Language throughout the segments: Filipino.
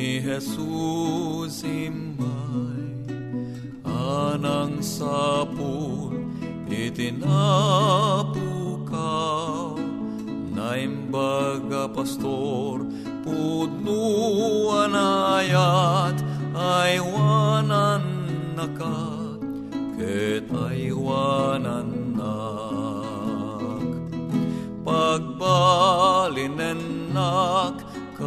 Ni Jesus imay Anang sapul itinapukaw Naimbaga pastor pudnuan ayat aywanan nakat ket aywanan nak pagbalinenak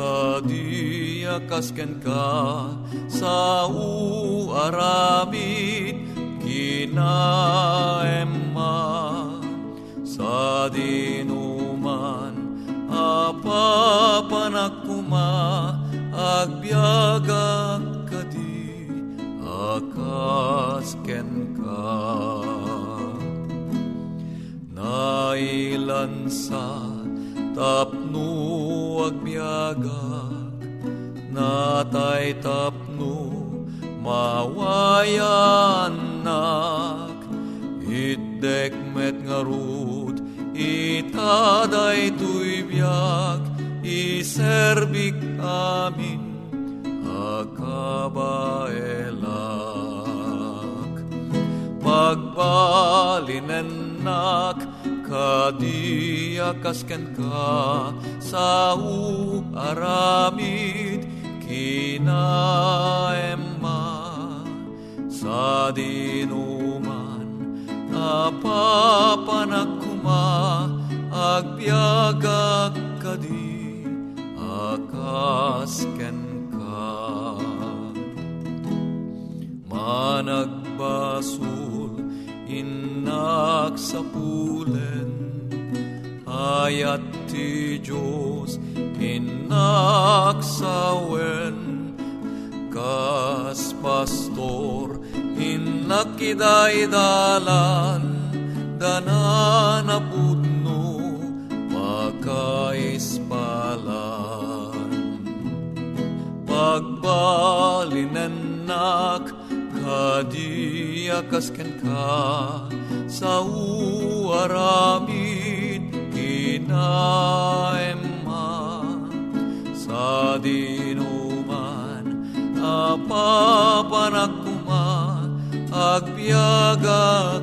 kadia kasken ka sa uaramid kinaemma sa dinuman apapanakuma agbyagak kadi akasken ka. Nailansa tapno agbyagak natay tapno mawayanak itdek met ngarud itaday tuybiak iserbik amin akabaelak. Pagbalinenak kadiakasken ka sa aramid kinaemma sa dinuman apapanakuma agbyagak kadi akasken ka. Managbasul inak sa pulen ayat ti Diyos inak sa wen. Kas pastor inakidaidalan danan na pudno makaispalan pagbalinenak kadiakasken ka sa uaramid kinaemma sa dinuman apapanakuma agbyagak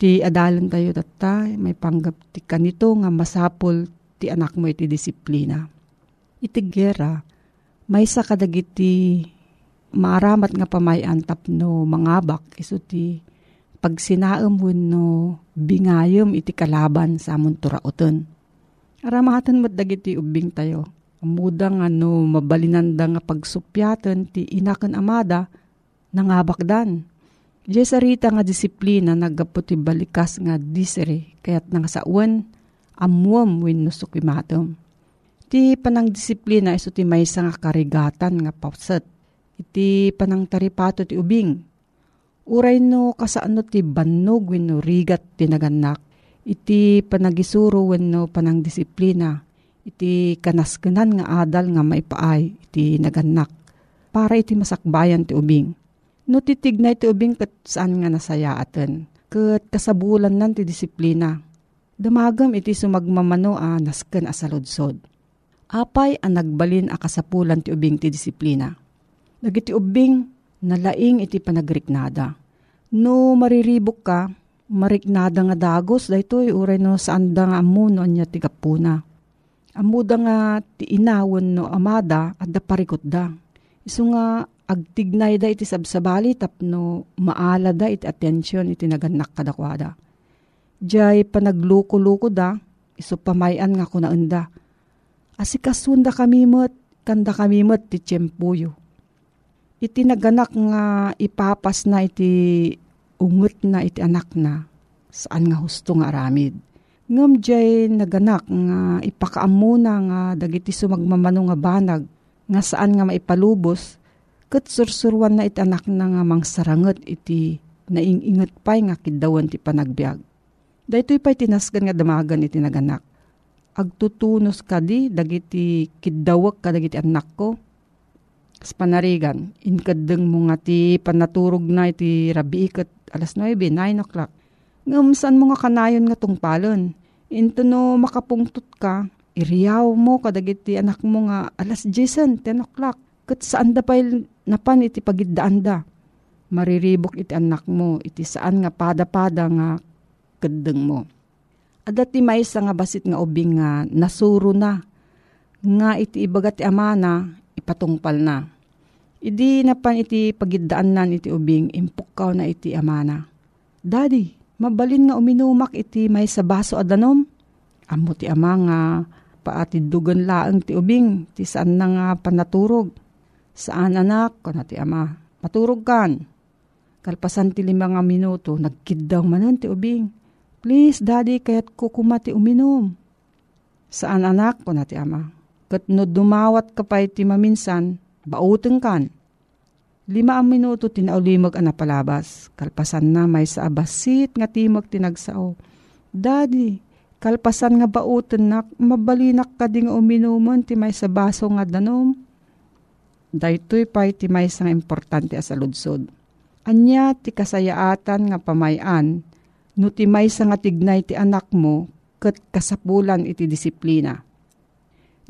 ti adalan tayo tata, may panggap ti kanito nga masapol ti anak mo iti disiplina. Iti gera, may sa kadagiti maaramat nga pamayan tapno mangabak iso ti pag sinaam no bingayom iti kalaban sa amon turauton. Aramatan mo dagiti ubing tayo. Amudang ano mabalinanda nga pagsupyatan ti inakan amada nangabak dan Diyay nga disiplina nagaputi balikas nga disere kayat nang sawan amuam win no sukimatom. Iti panang disiplina iso ti maysa nga karigatan nga pauset. Iti panang taripato ti ubing. Uray no kasano ti bannog win no rigat ti naganak. Iti panagisuro win no panang disiplina. Iti kanaskenan nga adal nga maipaay iti naganak. Para iti masakbayan ti ubing No titignay ti ubing kat saan nga nasaya atin. Kat kasabulan nan ti disiplina. Damagam iti sumagmamano a nasken asaludsod. Apay ang nagbalin a kasapulan ti ubing ti disiplina. Nagiti ubing nalaing iti panagriknada. No mariribok ka, mariknada nga dagos daytoy uray no saan da nga amuno niya ti kapuna. Amuda nga ti inawon no amada at da parikot da. Isu nga agtignay da iti sabsabali tapno maala da iti atensyon iti naganak kadakwada. Diyay panagluko-luko da, iso pamayan nga kunaenda. Asikasunda kami mo't, kanda kami mo't ti tiyempuyo. Iti naganak nga ipapas na iti ungot na iti anak na, saan nga husto nga aramid. Ngam jay naganak nga ipakaamuna nga dagiti sumagmamano nga banag, nga saan nga maipalubos, Kat sursurwan na iti anak na nga mang saranget iti naingingat pa'y nga kidawan ti panagbiag. Dahito'y pa'y tinasgan nga damagan iti naganak. Agtutunos ka di, dagiti kidawak ka dagiti anak ko. Kas panarigan, inkadeng mo nga ti panaturog na iti rabi ikat alas 9, 9 o'clock. Ngam saan mo nga kanayon nga tungpalon. Into no makapungtot ka, iriyaw mo kadagiti anak mo nga alas 10, 10 o'clock. Kat saan da pa'y napan iti pagidaan da. Mariribok iti anak mo, iti saan nga pada-pada nga kadeng mo. Adat ti maysa nga basit nga ubing nga nasuro na, nga iti ibagat ti amana, ipatungpal na. Idi napan iti pagidaan nan iti ubing, impukaw na iti amana. Daddy, mabalin nga uminumak iti may sa baso adanom. Amo ti ama nga paati dugan laang ti ubing, ti saan na nga panaturog Saan anak, kana ti ama, maturog kan. Kalpasan ti lima nga minuto, nagkidaw manan ti ubing. Please, daddy, kayat kukumati uminom. Saan anak, kuna ti ama. Kat no dumawat ka pa iti maminsan, bauteng kan. Lima ang minuto tinaulimag ang napalabas. Kalpasan na may sa abasit nga timag tinagsao. Daddy, kalpasan nga bauten nak, mabalinak ka ding uminuman ti may sa baso nga danom daytoy pay ti may sang importante as aludsod. Anya ti kasayaatan nga pamayan, no ti may nga tignay ti anak mo, kat kasapulan iti disiplina.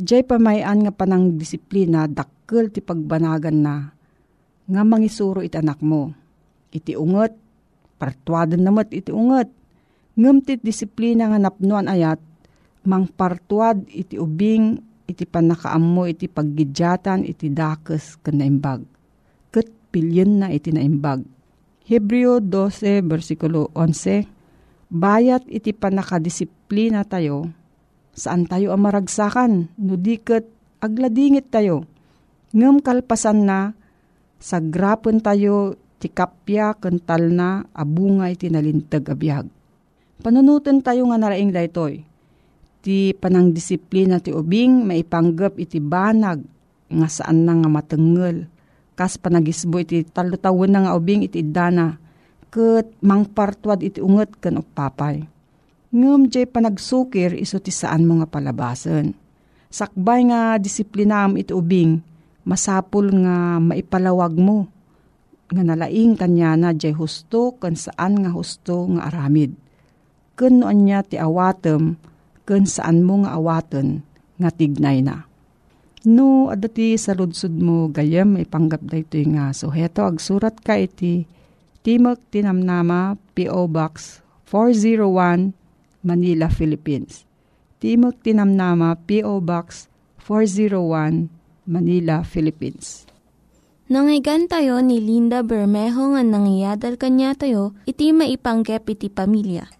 Diyay pamayan nga panang disiplina, dakkel ti pagbanagan na, nga mangisuro iti anak mo. Iti unget, partuadan namat iti unget. Ngem ti disiplina nga napnuan ayat, mang partuad iti ubing iti panakaammo iti paggidyatan iti dakes ken naimbag. Ket pilyen na iti naimbag. Hebreo 12 versikulo 11 Bayat iti panakadisiplina tayo, saan tayo ang maragsakan, no diket agladingit tayo. Ngem kalpasan na, sa grapon tayo ti kapya kental na abunga iti nalintag abiyag. Panunutan tayo nga naraing daytoy. Ti panang disiplina ti ubing maipanggap iti banag nga saan na nga matengel. Kas panagisbo iti talutawon na nga ubing iti dana ket mangpartwad iti unget ken upapay. Ngem jay panagsukir iso ti saan mo nga palabasen. Sakbay nga disiplinam iti ubing masapul nga maipalawag mo nga nalaing kanya na jay husto kan saan nga husto nga aramid. Kun anya ti awatem kun saan mo nga awaten nga tignay na. No, adati sa ludsud mo gayam ipanggap da ito nga. So, heto, agsurat ka iti Timok Tinamnama, P.O. Box 401, Manila, Philippines. Timok Tinamnama, P.O. Box 401, Manila, Philippines. Nangyigan tayo ni Linda Bermejo nga nangyadal kanya tayo, iti maipanggep iti pamilya.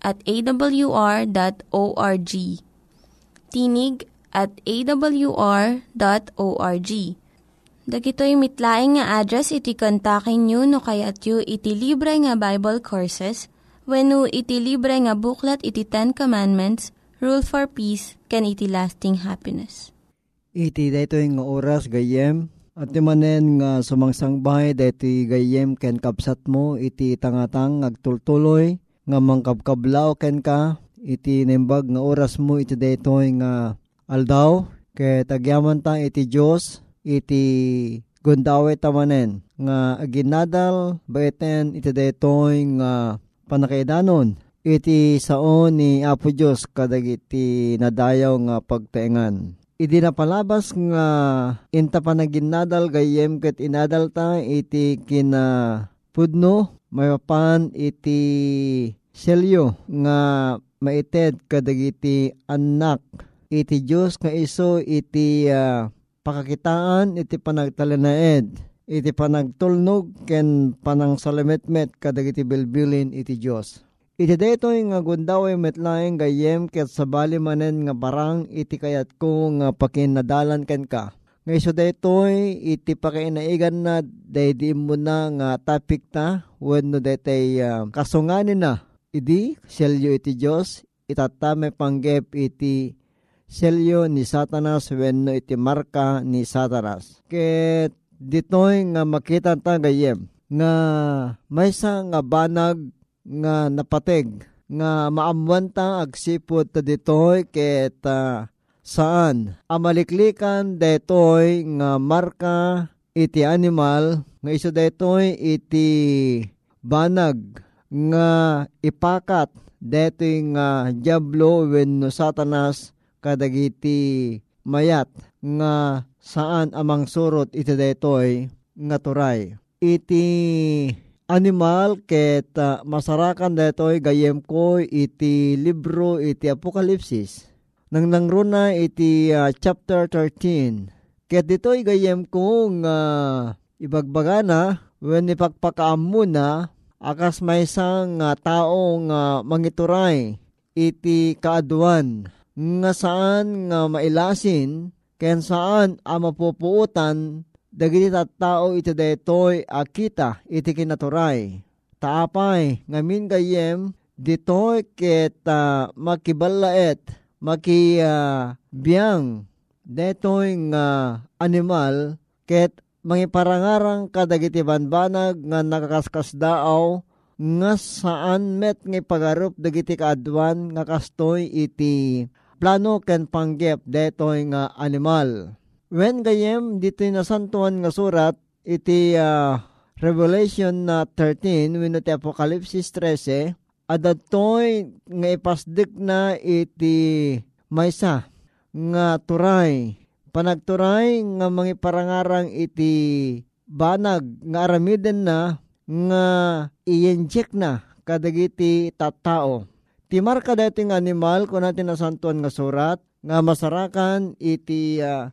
at awr.org. Tinig at awr.org. Dagitoy mitlaing nga address iti kontakin nyo no kayat yu iti libre nga Bible Courses when iti libre nga buklat iti Ten Commandments, Rule for Peace, can iti lasting happiness. Iti daytoy nga oras gayem at manen nga sumangsangbay deti gayem ken kapsat mo iti tangatang agtultuloy nga mangkabkablaw ken ka iti nembag nga oras mo iti daytoy nga aldaw ket agyaman ta iti Dios iti gundawe tamanen nga aginadal baiten iti daytoy nga panakaidanon iti saon ni Apo Dios kadagiti nadayaw nga pagtaengan Idi na palabas nga inta panaginadal gayem ket inadal ta iti kina pudno mayapan iti selyo nga maited kadagiti anak. Iti Dios nga iso iti uh, pakakitaan iti panagtalanaed. Iti panagtulnog ken panang salametmet kadagiti bilbilin iti Dios Iti daytoy nga gundaway metlaeng gayem ket sabali manen nga barang iti kayat ko nga pakinadalan ken ka. Nga iso daytoy iti pakainaigan na daydi mo na nga topic ta wenno daytay uh, kasunganin na. Idi selyo iti Dios itatame panggep iti selyo ni Satanas wenno iti marka ni Satanas. Ket ditoy nga makita ta gayem nga maysa nga banag nga napateg nga maamwanta agsipod ta ditoy ket uh, saan amaliklikan detoy nga marka iti animal nga iso detoy iti banag nga ipakat detoy nga diablo wenno satanas kadagiti mayat nga saan amang surot iti detoy nga turay iti animal ket uh, masarakan detoy gayem ko iti libro iti Apokalipsis. Nang nangruna iti uh, chapter 13. Ket ditoy gayem ko nga uh, ibagbagana when ipagpakaam muna akas may isang uh, tao nga uh, mangituray iti kaaduan nga saan nga mailasin ken saan ang mapupuutan dagiti tao iti daytoy akita iti kinaturay. Taapay ngamin gayem ditoy ket uh, makibalaet maki uh, detoy nga animal ket mangiparangarang kadagiti banbanag nga nakakaskas daaw nga saan met nga pagarup dagiti kaadwan nga kastoy iti plano ken panggep detoy nga animal. When gayem dito nasantuan nga surat iti uh, Revelation na uh, 13 wenno ti Apokalipsis 13 adatoy nga ipasdik na iti maysa nga turay panagturay nga mangiparangarang iti banag nga aramiden na nga i-inject na kadagiti tattao. Ti marka dating animal kung natin nasantuan nga surat nga masarakan iti uh,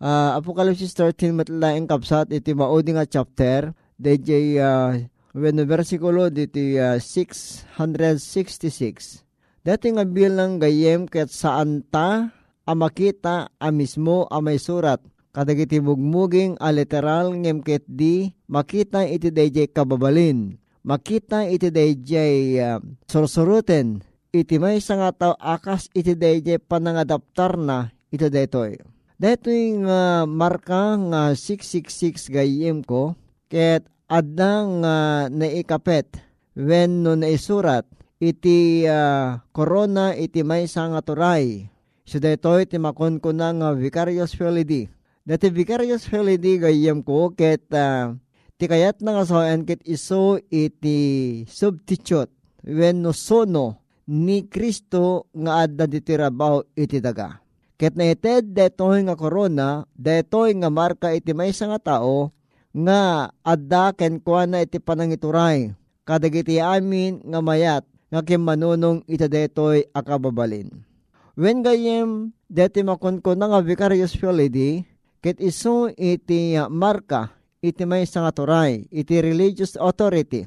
uh, Apocalypse 13 matlaing kapsat iti maudi nga chapter DJ uh, when versikulo diti uh, 666 Dati nga bilang gayem ket saan ta amakita a mismo a may surat? Kadagiti mugmuging a literal ngem ket di makita iti dayjay kababalin. Makita iti dayjay uh, sursuruten iti may nga tao akas iti dayjay panangadaptar na iti daytoy. Daytoy nga uh, marka nga 666 gayem ko ket adda nga naikapet when no naisurat iti uh, corona iti may nga turay. So daytoy ti makon ko na nga vicarious felidi. Dati vicarious felidi gayem ko ket uh, ti kayat nga saan ket iso iti substitute when no sono ni Kristo nga adda ditirabaw iti daga. Ket na ited detoy nga corona, detoy nga marka iti maysa nga tao nga adda ken kuana iti panangituray. Kadagiti amin nga mayat nga kimanunong iti detoy akababalin. When gayem deti makunkun nga vicarious fility, ket iso iti marka iti maysa nga turay, iti religious authority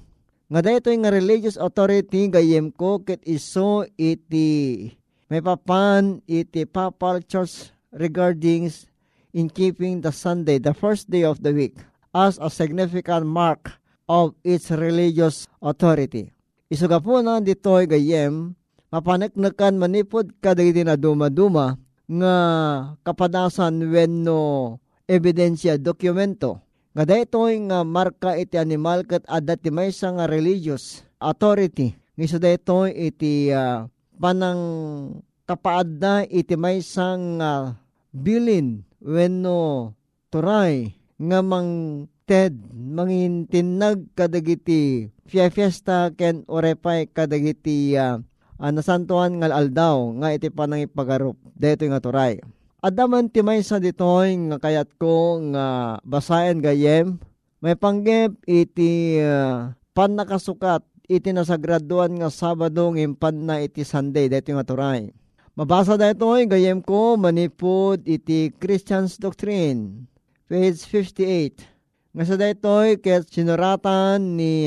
nga dayto nga religious authority gayem ko ket iso iti may papan iti papal church regarding in keeping the Sunday, the first day of the week, as a significant mark of its religious authority. Isuga po na dito'y gayem, mapaneknekan manipod kadagiti na duma-duma nga kapadasan when no ebidensya dokumento nga daytoy nga marka iti animal ket adda ti maysa nga religious authority. Ngisa daytoy iti uh, panang kapaadda iti maysa nga bilin wenno turay nga mang ted mangintinag kadagiti fiesta ken orepay kadagiti uh, uh, nasantuan nga aldaw nga iti panang ipagarup daytoy nga turay. Adaman ti may sa ditoy nga kayat ko nga basayan gayem. May panggep iti uh, pan nakasukat iti nasagraduan nga Sabado ngimpan na iti Sunday dito nga turay. Mabasa dito gayem ko manipod iti Christian's Doctrine page 58. Nga sa dito ket sinuratan ni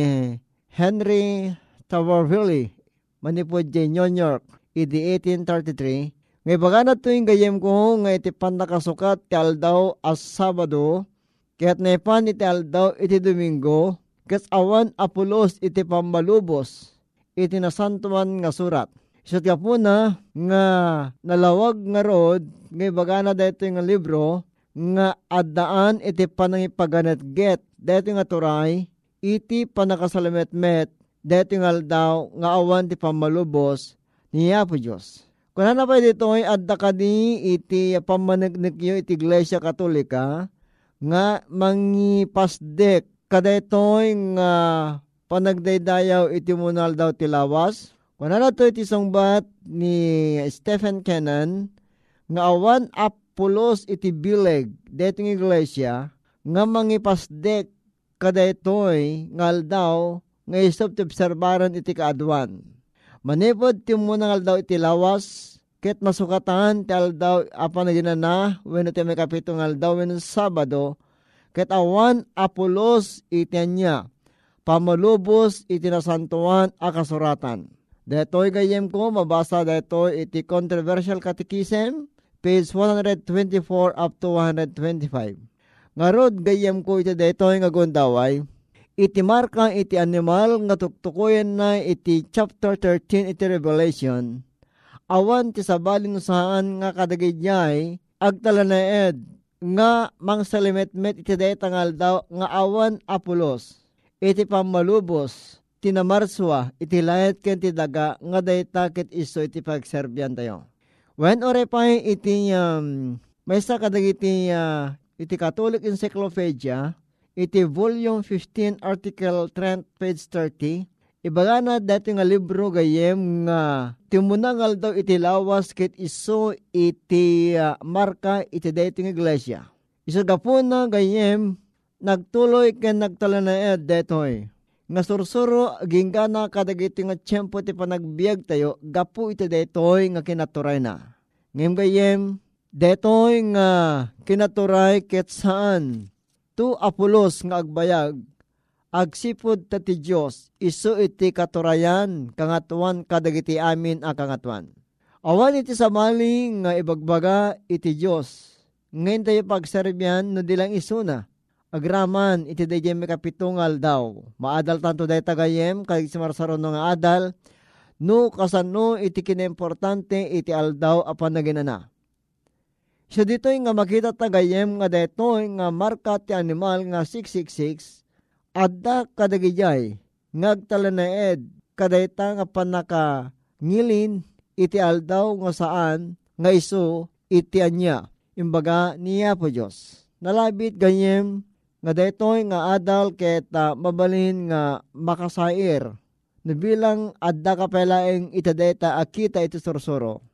Henry Tawarville manipod J. New York iti 1833 ngay baga na tuwing gayem ko nga iti pan nakasukat ti aldaw as Sabado, kaya't nepan iti aldaw iti Domingo, kat awan apulos iti pambalubos, iti nasantuan nga surat. Isat ka po na nga nalawag nga rod, ngay baga na dito nga libro, nga addaan iti panangipaganat get, dito nga turay, iti panakasalamet met, dito nga aldaw nga awan ti pamalubos, niya po Diyos. Kuna na pa dito ay adda kadi iti pamanagnikyo iti Iglesia Katolika nga mangipasdek kadaytoy nga panagdaydayaw iti munal daw tilawas. Kuna na to iti songbat ni Stephen Kennan nga awan apulos iti bileg detong iglesia nga mangipasdek kadaytoy ngal daw nga isop ti obserbaran iti kaadwan Manipod ti munang aldaw iti lawas, ket masukatan ti aldaw apa na ginana, when ti may kapitong aldaw when Sabado, ket awan apulos iti niya, pamalubos iti nasantuan a kasuratan. Detoy gayem ko, mabasa dito iti controversial catechism, page 124 up to 125. Ngarod gayem ko iti detoy nga gondaway, iti marka iti animal nga tuktukoyen na iti chapter 13 iti Revelation, awan ti sabalin saan nga kadagidjay, agtalanaed, nga mang salimetmet iti tangal daw nga awan apulos, iti pamalubos, tinamarswa, iti layat ken ti daga, nga dayta ket iso iti pagserbyan tayo. When orepay iti um, may sa kadagiti uh, iti Catholic Encyclopedia, iti volume 15 article 30 page 30 Ibaga na dati nga libro gayem nga timunangal daw iti lawas ket iso iti uh, marka iti dating iglesia. Iso gapo na gayem nagtuloy ken nagtalanaed detoy. Nga sursuro ginggana kadagiti nga tiyempo ti panagbiag tayo gapu iti detoy nga kinaturay na. Ngem gayem detoy nga kinaturay ket saan tu apulos nga agbayag agsipod ta ti Diyos isu iti katurayan kangatuan kadagiti amin a kangatuan. Awan iti samali nga ibagbaga iti Diyos. Ngayon tayo pagserbyan no dilang isuna agraman iti may kapitungal daw. Maadal tanto day tagayem kay simarsaron nga adal no kasano iti kinimportante iti aldaw apan naginana. So dito nga makita tagayem nga detoy nga marka ti animal nga 666 adda kadagijay ngagtalanaed kadayta nga panaka ngilin iti aldaw nga saan nga iso iti anya imbaga niya po Diyos. Nalabit ganyem nga daytoy nga adal ket mabalin nga makasair nabilang adda kapelaeng itadeta akita iti sursuro.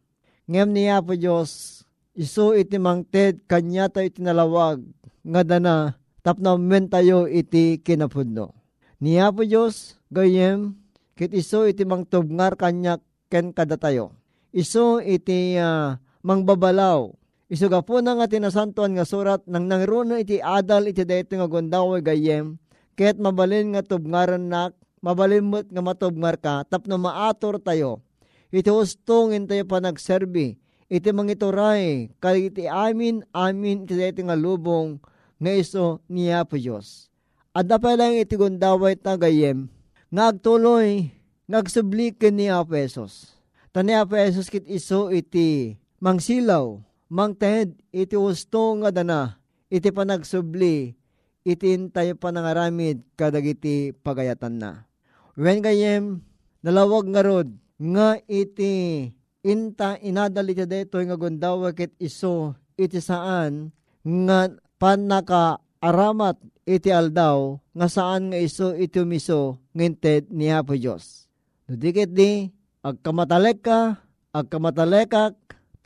Ngem niya po Diyos iso iti mangted kanya tayo itinalawag nga dana tapno men tayo iti kinapudno. Niya po Diyos gayem kit iso iti mangtubngar kanya ken kada tayo. Iso iti uh, mangbabalaw Isuga po na nga tinasantuan nga surat nang nangruna iti adal iti dayto nga gondaway gayem ket mabalin nga tubngaran nak mabalimot nga matubngar ka tapno maator tayo. Iti ustongin tayo pa nagserbi iti mangituray kay iti amin amin iti dayto nga lubong nga iso niya po Diyos. Adda pa lang iti gondaway ta gayem nga agtuloy ngagsublikin ni Apesos. Tani Apesos kit iso iti mangsilaw mangted iti usto nga dana iti panagsubli iti tayo panangaramid kadagiti pagayatan na. When gayem nalawag nga rod nga iti inta inadal iti deto nga gundawa ket iso iti saan nga panaka aramat iti aldaw nga saan nga iso iti umiso nginted ni Apo Diyos. Dudikit di agkamatalek ka agkamatalekak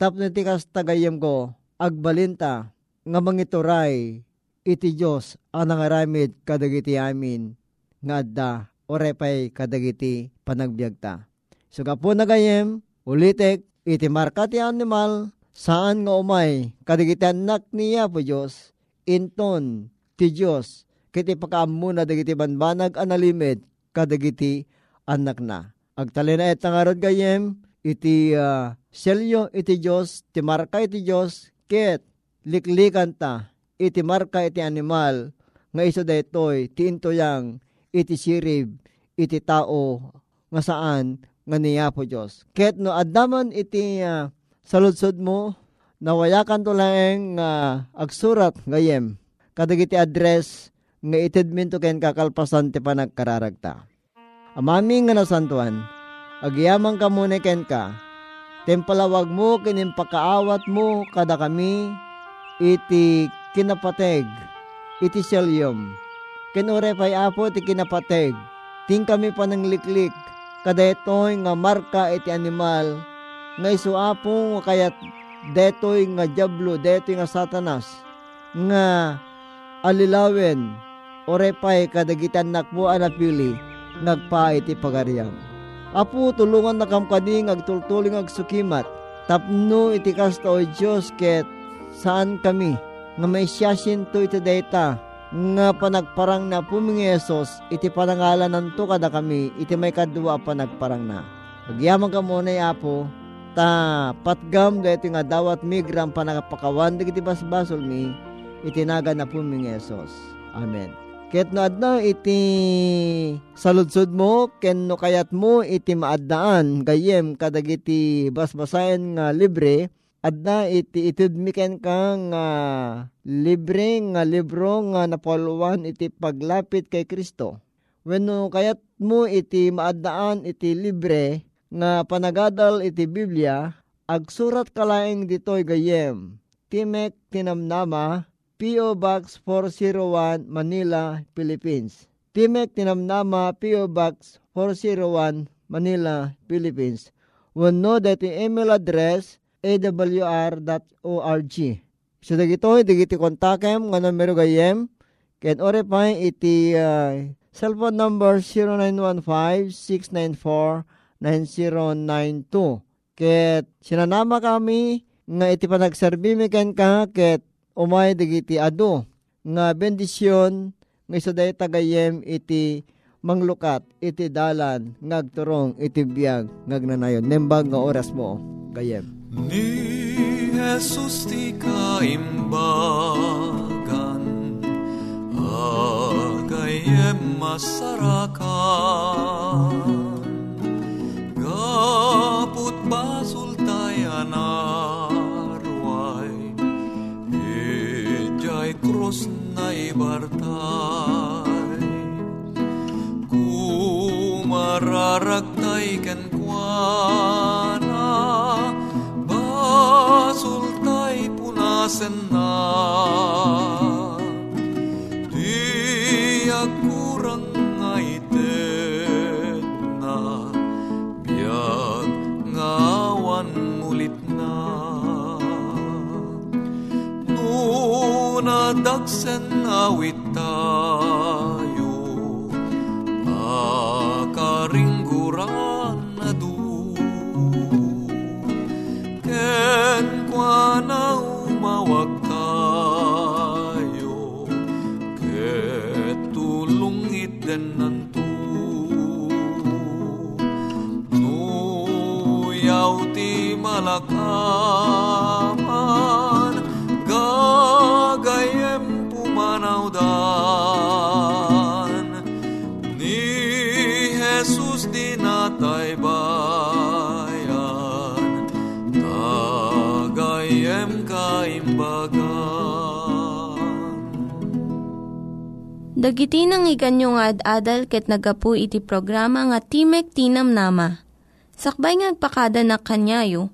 tapno ti kas tagayam ko, agbalinta, nga mangituray, iti Diyos ang nangaramid kadagiti amin, nga adda, orepay kadagiti panagbiagta. So kapo nagayem, ulitek, iti marka ti animal, saan nga umay, kadagiti anak niya po Diyos, inton ti Diyos, kiti pakaamu na dagiti banbanag analimid, kadagiti anak na. Agtalina et nangarod gayem, iti uh, selyo iti Diyos, ti marka iti Diyos, ket liklikan ta, iti marka iti animal, nga iso daytoy, ti intoyang, iti sirib, iti tao, nga saan, nga niya po Diyos. Ket no adaman iti uh, saludsod mo, nawayakan to lang uh, agsurat ngayem, kadagiti address, nga itid minto ken kakalpasan ti panagkararagta. Amami nga nasantuan, agyamang ka muna ken Tempalawag mo kinim pakaawat mo kada kami iti kinapateg iti selyom. Kinure pay apo iti kinapateg. Ting kami pa ng liklik kada ito'y nga marka iti animal nga isuapong kayat detoy nga jablo, detoy nga satanas nga alilawen orepay kadagitan nakbo anapili nagpa iti pagaryam. Apo tulungan na kam agtultuling agsukimat. Tapno iti kasta o Diyos ket saan kami nga may siyasin to iti data nga panagparang na pumingi Yesus iti panangalan nanto kada kami iti may kadwa panagparang na. Pagyaman ka muna apo ta patgam dito nga dawat migram panagapakawan iti basbasol mi itinaga na pumingi Yesus. Amen. Ket no adna iti saludsod mo ken no kayat mo iti maaddaan gayem kadagiti basbasayan nga libre adna iti itudmiken ka nga libre nga libro nga napoluan iti paglapit kay Kristo. Wenno kayat mo iti maaddaan iti libre nga panagadal iti Biblia agsurat kalaeng ditoy gayem. Timek tinamnama P.O. Box 401 Manila, Philippines. Timek Tinamnama P.O. Box 401 Manila, Philippines. Wano dati email address awr.org. So dagito digiti kontakem nga numero gayem ken ore pa iti uh, Cellphone number 0915-694-9092. Ket sinanama kami nga iti panagserbi mi ken ka ket umay digiti adu nga bendisyon nga isa day tagayem iti manglukat iti dalan ngagturong iti biyag ngagnanayon. Nembag nga oras mo kayem Ni Jesus ti kaimbagan Agayem masarakan kuana Basultay punasen na. Di kurang ngaitet na. Biag ngawan mulit na. Nuna dagsen awit ti malakaman Gagayem pumanaw dan Ni Jesus di natay bayan Tagayem kaimbagan Dagiti nang iganyo nga ad-adal ket nagapu iti programa nga Timek Tinam Nama. Sakbay ngagpakada na kanyayo,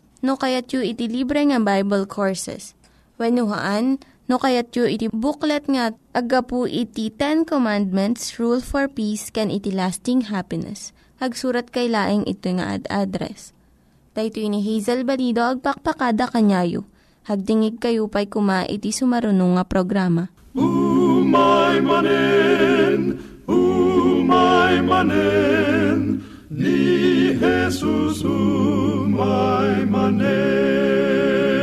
no kayat yu iti libre nga Bible Courses. When no kayat yu iti booklet nga agapu iti Ten Commandments, Rule for Peace, can iti lasting happiness. Hagsurat kay laeng ito nga ad address. Daytoy ni Hazel Balido agpakpakada kanyayo. Hagdingig kayo pa'y kuma iti sumarunong nga programa. Umay manen, umay manen, ni Jesus umay manen.